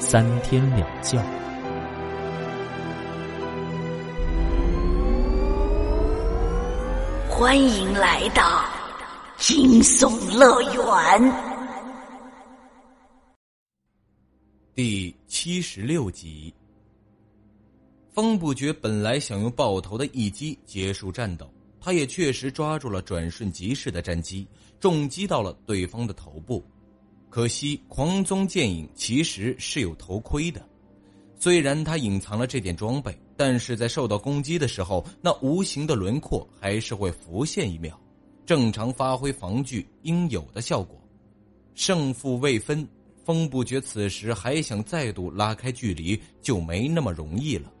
三天两觉。欢迎来到惊悚乐园第七十六集。风不觉本来想用爆头的一击结束战斗。他也确实抓住了转瞬即逝的战机，重击到了对方的头部。可惜狂宗剑影其实是有头盔的，虽然他隐藏了这件装备，但是在受到攻击的时候，那无形的轮廓还是会浮现一秒，正常发挥防具应有的效果。胜负未分，风不觉此时还想再度拉开距离，就没那么容易了。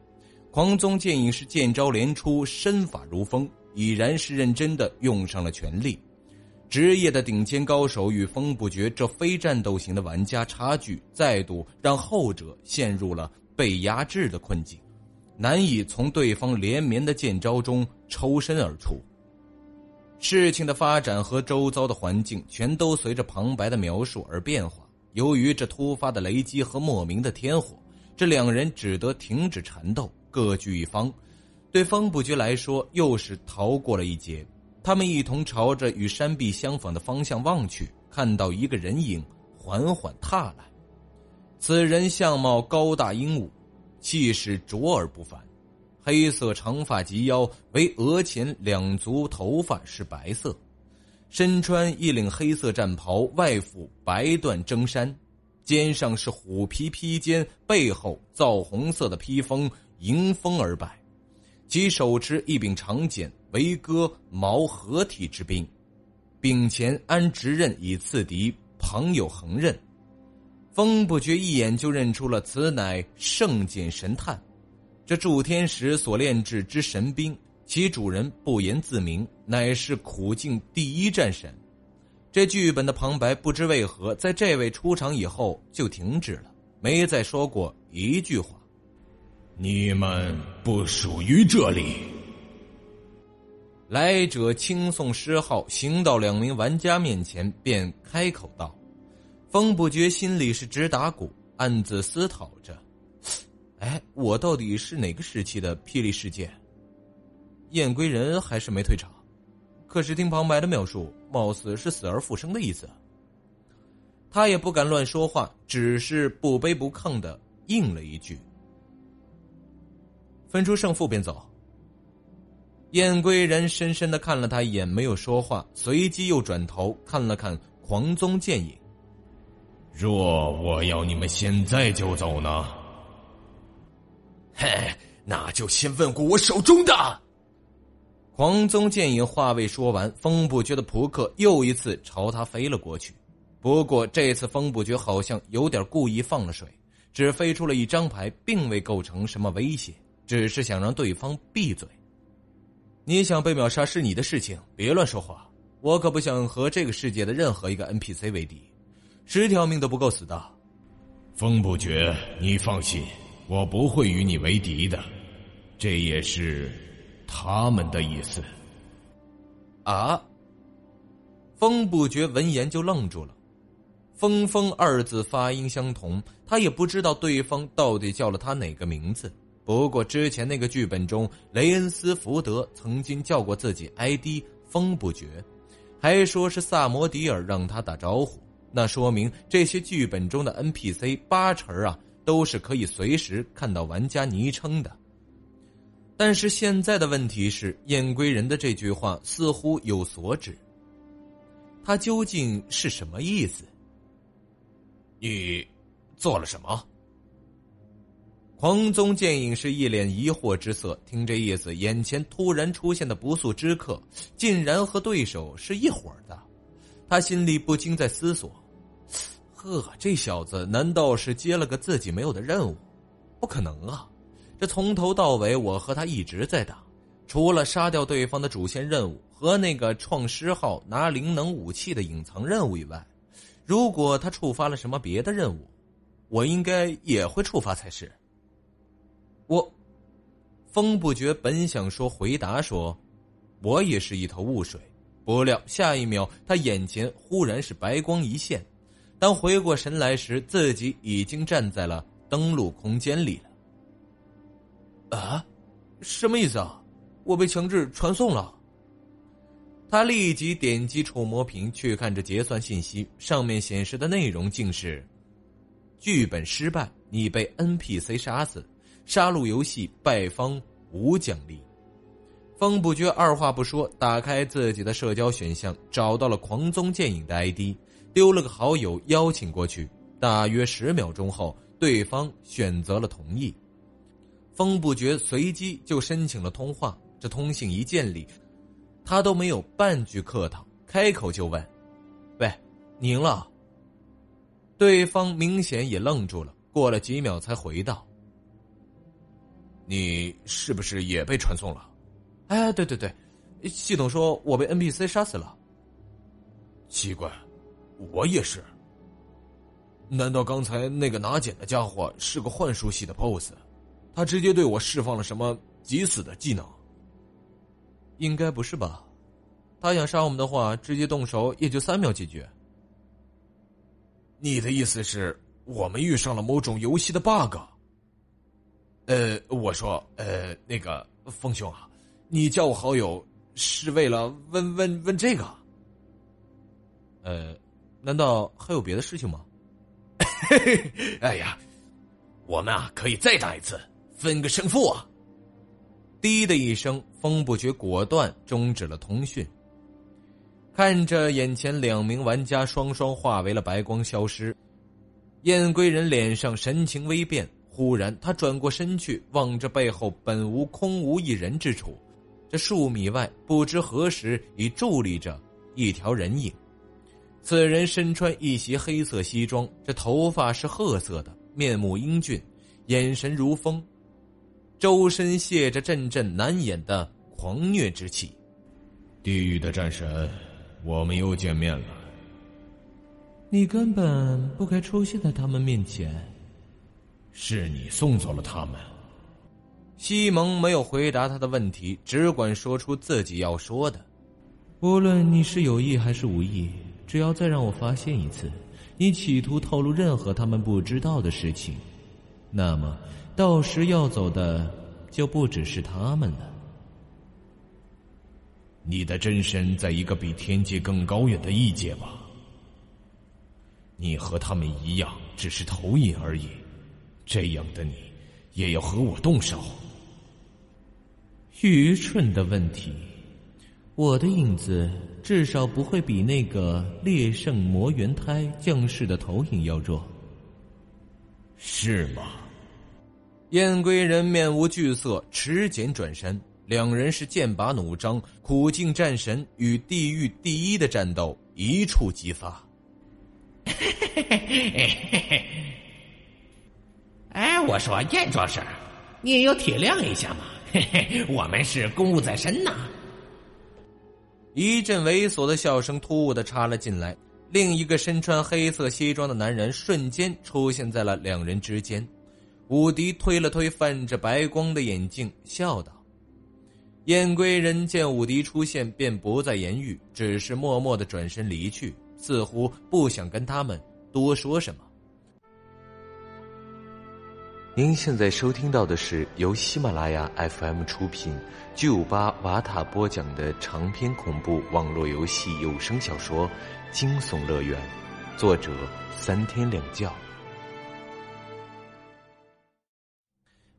狂宗剑影是剑招连出，身法如风。已然是认真的用上了全力，职业的顶尖高手与风不绝这非战斗型的玩家差距，再度让后者陷入了被压制的困境，难以从对方连绵的剑招中抽身而出。事情的发展和周遭的环境全都随着旁白的描述而变化。由于这突发的雷击和莫名的天火，这两人只得停止缠斗，各据一方。对风不觉来说，又是逃过了一劫。他们一同朝着与山壁相仿的方向望去，看到一个人影缓缓踏来。此人相貌高大英武，气势卓而不凡，黑色长发及腰，为额前两足头发是白色，身穿一领黑色战袍，外附白缎征衫，肩上是虎皮披肩，背后皂红色的披风迎风而摆。其手持一柄长剑，为戈矛合体之兵，柄前安直刃以刺敌，旁有横刃。风不觉一眼就认出了此乃圣剑神探，这铸天石所炼制之神兵，其主人不言自明，乃是苦境第一战神。这剧本的旁白不知为何在这位出场以后就停止了，没再说过一句话。你们不属于这里。来者轻送诗号，行到两名玩家面前，便开口道：“风不觉心里是直打鼓，暗自思考着：哎，我到底是哪个时期的霹雳世界？燕归人还是没退场？可是听旁白的描述，貌似是死而复生的意思。他也不敢乱说话，只是不卑不亢的应了一句。”分出胜负便走。燕归人深深的看了他一眼，没有说话，随即又转头看了看狂宗剑影。若我要你们现在就走呢？嘿，那就先问过我手中的。狂宗剑影话未说完，风不觉的扑克又一次朝他飞了过去。不过这次风不觉好像有点故意放了水，只飞出了一张牌，并未构成什么威胁。只是想让对方闭嘴。你想被秒杀是你的事情，别乱说话。我可不想和这个世界的任何一个 NPC 为敌，十条命都不够死的。风不绝，你放心，我不会与你为敌的。这也是他们的意思。啊！风不绝闻言就愣住了。风风二字发音相同，他也不知道对方到底叫了他哪个名字。不过之前那个剧本中，雷恩斯福德曾经叫过自己 ID“ 风不绝”，还说是萨摩迪尔让他打招呼。那说明这些剧本中的 NPC 八成啊都是可以随时看到玩家昵称的。但是现在的问题是，燕归人的这句话似乎有所指，他究竟是什么意思？你做了什么？黄宗剑影是一脸疑惑之色，听这意思，眼前突然出现的不速之客，竟然和对手是一伙的，他心里不禁在思索：呵，这小子难道是接了个自己没有的任务？不可能啊！这从头到尾，我和他一直在打，除了杀掉对方的主线任务和那个创尸号拿灵能武器的隐藏任务以外，如果他触发了什么别的任务，我应该也会触发才是。我，风不觉本想说回答说，我也是一头雾水，不料下一秒他眼前忽然是白光一现，当回过神来时，自己已经站在了登录空间里了。啊，什么意思啊？我被强制传送了。他立即点击触摸屏去看这结算信息，上面显示的内容竟是：剧本失败，你被 NPC 杀死，杀戮游戏败方无奖励。风不觉二话不说，打开自己的社交选项，找到了狂宗剑影的 ID，丢了个好友邀请过去。大约十秒钟后，对方选择了同意。风不觉随即就申请了通话，这通信一建立，他都没有半句客套，开口就问：“喂，你赢了？”对方明显也愣住了，过了几秒才回道：“你是不是也被传送了？”“哎，对对对，系统说我被 NPC 杀死了。”“奇怪，我也是。难道刚才那个拿剑的家伙是个幻术系的 BOSS？” 他直接对我释放了什么急死的技能？应该不是吧？他想杀我们的话，直接动手也就三秒解决。你的意思是我们遇上了某种游戏的 bug？呃，我说，呃，那个风兄啊，你加我好友是为了问问问这个？呃，难道还有别的事情吗？哎呀，我们啊可以再打一次。分个胜负啊！滴的一声，风不觉果断终止了通讯。看着眼前两名玩家双双化为了白光消失，燕归人脸上神情微变。忽然，他转过身去，望着背后本无空无一人之处，这数米外不知何时已伫立着一条人影。此人身穿一袭黑色西装，这头发是褐色的，面目英俊，眼神如风。周身泄着阵阵难掩的狂虐之气。地狱的战神，我们又见面了。你根本不该出现在他们面前。是你送走了他们。西蒙没有回答他的问题，只管说出自己要说的。无论你是有意还是无意，只要再让我发现一次，你企图透露任何他们不知道的事情，那么。到时要走的就不只是他们了。你的真身在一个比天界更高远的异界吧？你和他们一样，只是投影而已。这样的你，也要和我动手？愚蠢的问题！我的影子至少不会比那个烈圣魔元胎降世的投影要弱，是吗？燕归人面无惧色，持剑转身，两人是剑拔弩张，苦境战神与地狱第一的战斗一触即发。嘿嘿嘿嘿哎，我说燕壮士，你也要体谅一下嘛！嘿嘿，我们是公务在身呐。一阵猥琐的笑声突兀的插了进来，另一个身穿黑色西装的男人瞬间出现在了两人之间。武迪推了推泛着白光的眼镜，笑道：“燕归人见武迪出现，便不再言语，只是默默的转身离去，似乎不想跟他们多说什么。”您现在收听到的是由喜马拉雅 FM 出品、巨五八瓦塔播讲的长篇恐怖网络游戏有声小说《惊悚乐园》，作者三天两觉。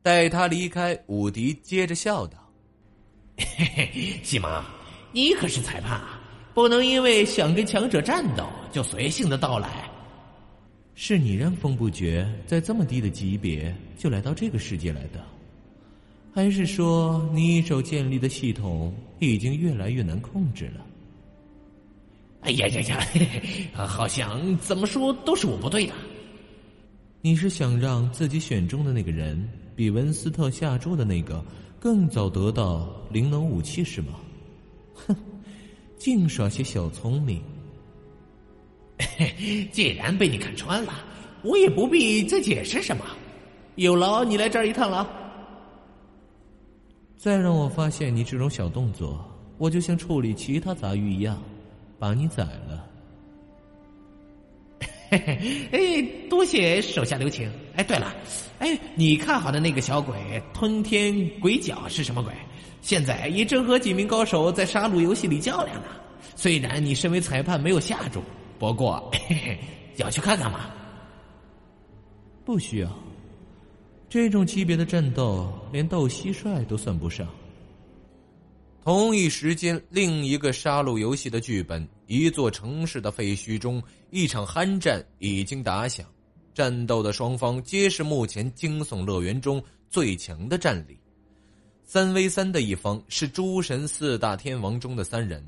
待他离开，武迪接着笑道：“嘿嘿，西蒙，你可是裁判啊，不能因为想跟强者战斗就随性的到来。是你让风不绝在这么低的级别就来到这个世界来的，还是说你一手建立的系统已经越来越难控制了？哎呀呀呀，好像怎么说都是我不对的。你是想让自己选中的那个人比文斯特下注的那个更早得到灵能武器是吗？哼，净耍些小聪明。既然被你看穿了，我也不必再解释什么。有劳你来这儿一趟了。再让我发现你这种小动作，我就像处理其他杂鱼一样，把你宰了。嘿嘿，哎，多谢手下留情。哎，对了，哎，你看好的那个小鬼吞天鬼角是什么鬼？现在也正和几名高手在杀戮游戏里较量呢。虽然你身为裁判没有下注，不过嘿嘿，要去看看吗？不需要。这种级别的战斗，连斗蟋蟀都算不上。同一时间，另一个杀戮游戏的剧本，一座城市的废墟中，一场酣战已经打响。战斗的双方皆是目前惊悚乐园中最强的战力。三 v 三的一方是诸神四大天王中的三人：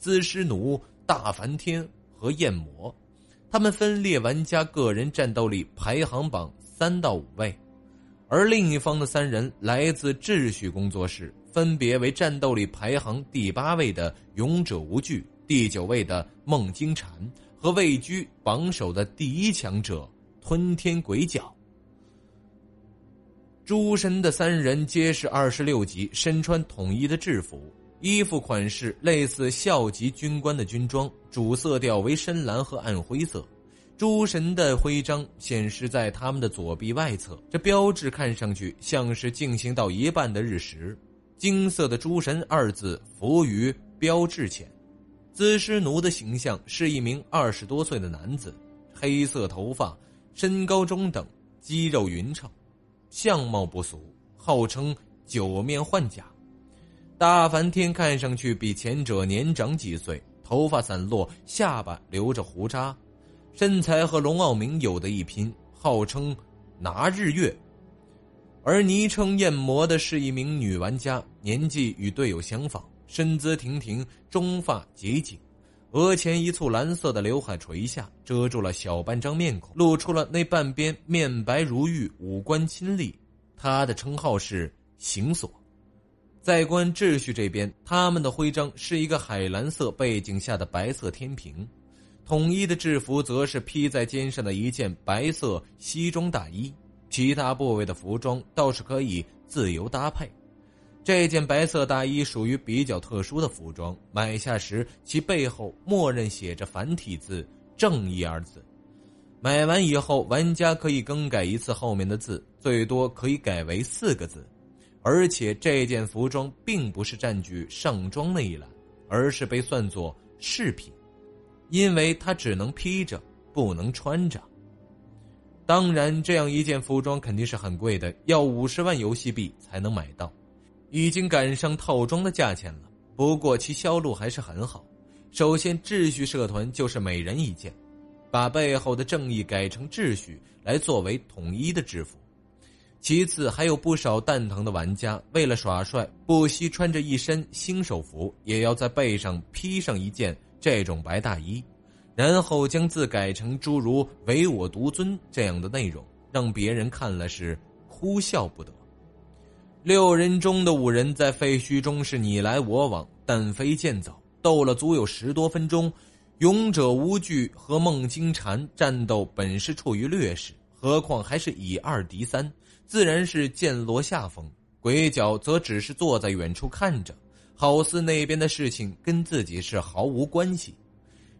资师奴、大梵天和焰魔。他们分列玩家个人战斗力排行榜三到五位。而另一方的三人来自秩序工作室，分别为战斗力排行第八位的勇者无惧、第九位的梦惊蝉和位居榜首的第一强者吞天鬼角。诸神的三人皆是二十六级，身穿统一的制服，衣服款式类似校级军官的军装，主色调为深蓝和暗灰色。诸神的徽章显示在他们的左臂外侧，这标志看上去像是进行到一半的日食。金色的“诸神”二字浮于标志前。资师奴的形象是一名二十多岁的男子，黑色头发，身高中等，肌肉匀称，相貌不俗，号称九面幻甲。大梵天看上去比前者年长几岁，头发散落，下巴留着胡渣。身材和龙傲明有的一拼，号称拿日月。而昵称艳魔的是一名女玩家，年纪与队友相仿，身姿亭亭，中发及颈，额前一簇蓝色的刘海垂下，遮住了小半张面孔，露出了那半边面白如玉，五官清丽。她的称号是行锁。在观秩序这边，他们的徽章是一个海蓝色背景下的白色天平。统一的制服则是披在肩上的一件白色西装大衣，其他部位的服装倒是可以自由搭配。这件白色大衣属于比较特殊的服装，买下时其背后默认写着繁体字“正义”二字。买完以后，玩家可以更改一次后面的字，最多可以改为四个字。而且这件服装并不是占据上装那一栏，而是被算作饰品。因为它只能披着，不能穿着。当然，这样一件服装肯定是很贵的，要五十万游戏币才能买到，已经赶上套装的价钱了。不过其销路还是很好。首先，秩序社团就是每人一件，把背后的正义改成秩序来作为统一的制服。其次，还有不少蛋疼的玩家为了耍帅，不惜穿着一身新手服，也要在背上披上一件。这种白大衣，然后将字改成诸如“唯我独尊”这样的内容，让别人看了是哭笑不得。六人中的五人在废墟中是你来我往，但飞剑走，斗了足有十多分钟。勇者无惧和孟金蝉战斗本是处于劣势，何况还是以二敌三，自然是剑落下风。鬼脚则只是坐在远处看着。好似那边的事情跟自己是毫无关系，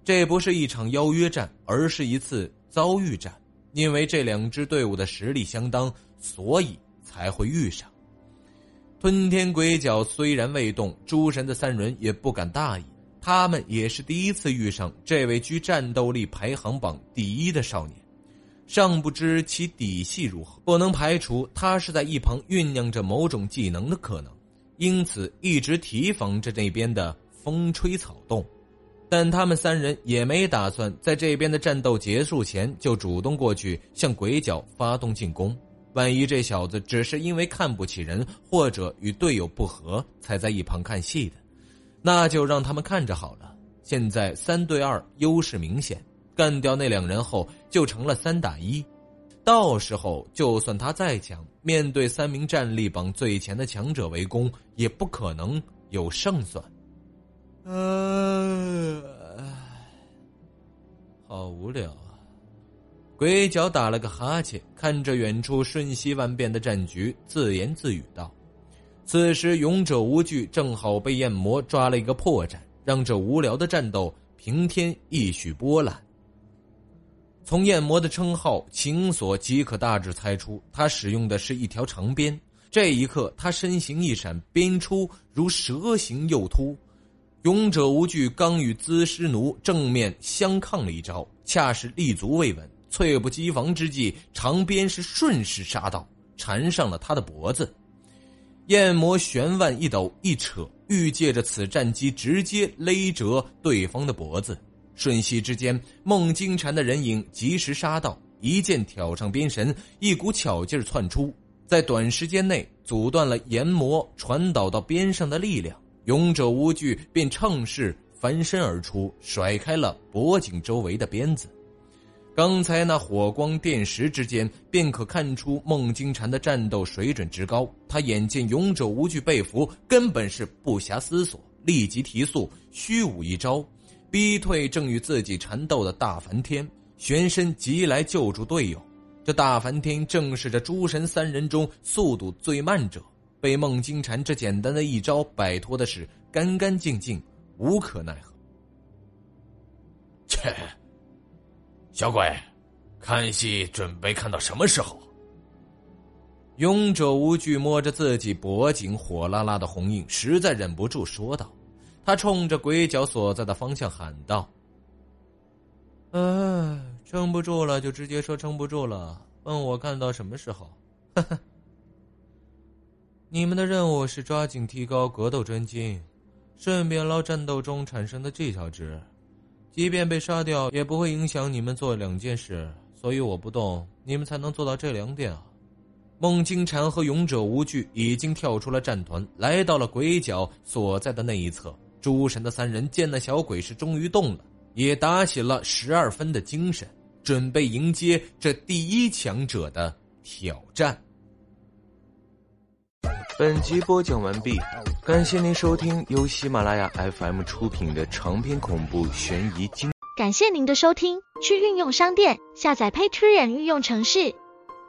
这不是一场邀约战，而是一次遭遇战。因为这两支队伍的实力相当，所以才会遇上。吞天鬼角虽然未动，诸神的三人也不敢大意，他们也是第一次遇上这位居战斗力排行榜第一的少年，尚不知其底细如何，不能排除他是在一旁酝酿着某种技能的可能。因此，一直提防着这边的风吹草动，但他们三人也没打算在这边的战斗结束前就主动过去向鬼角发动进攻。万一这小子只是因为看不起人或者与队友不和才在一旁看戏的，那就让他们看着好了。现在三对二，优势明显。干掉那两人后，就成了三打一。到时候，就算他再强，面对三名战力榜最前的强者围攻，也不可能有胜算。呃，好无聊啊！鬼脚打了个哈欠，看着远处瞬息万变的战局，自言自语道：“此时，勇者无惧正好被焰魔抓了一个破绽，让这无聊的战斗平添一许波澜。”从焰魔的称号情锁即可大致猜出，他使用的是一条长鞭。这一刻，他身形一闪，鞭出如蛇形右突。勇者无惧刚与资师奴正面相抗了一招，恰是立足未稳，猝不及防之际，长鞭是顺势杀到，缠上了他的脖子。焰魔旋腕一抖一扯，欲借着此战机直接勒折对方的脖子。瞬息之间，孟金蝉的人影及时杀到，一剑挑上鞭神，一股巧劲窜出，在短时间内阻断了炎魔传导到边上的力量。勇者无惧便乘势翻身而出，甩开了脖颈周围的鞭子。刚才那火光电石之间，便可看出孟金蝉的战斗水准之高。他眼见勇者无惧被俘，根本是不暇思索，立即提速，虚舞一招。逼退正与自己缠斗的大梵天，旋身急来救助队友。这大梵天正是这诸神三人中速度最慢者，被孟金蝉这简单的一招摆脱的是干干净净，无可奈何。切，小鬼，看戏准备看到什么时候？勇者无惧摸着自己脖颈火辣辣的红印，实在忍不住说道。他冲着鬼脚所在的方向喊道：“哎，撑不住了就直接说撑不住了，问我看到什么时候？哈哈！你们的任务是抓紧提高格斗真经，顺便捞战斗中产生的技巧值。即便被杀掉，也不会影响你们做两件事。所以我不动，你们才能做到这两点啊！”孟金蝉和勇者无惧已经跳出了战团，来到了鬼脚所在的那一侧。诸神的三人见那小鬼是终于动了，也打起了十二分的精神，准备迎接这第一强者的挑战。本集播讲完毕，感谢您收听由喜马拉雅 FM 出品的长篇恐怖悬疑惊。感谢您的收听，去运用商店下载 Patreon 运用城市，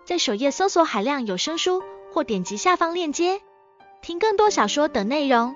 在首页搜索海量有声书，或点击下方链接听更多小说等内容。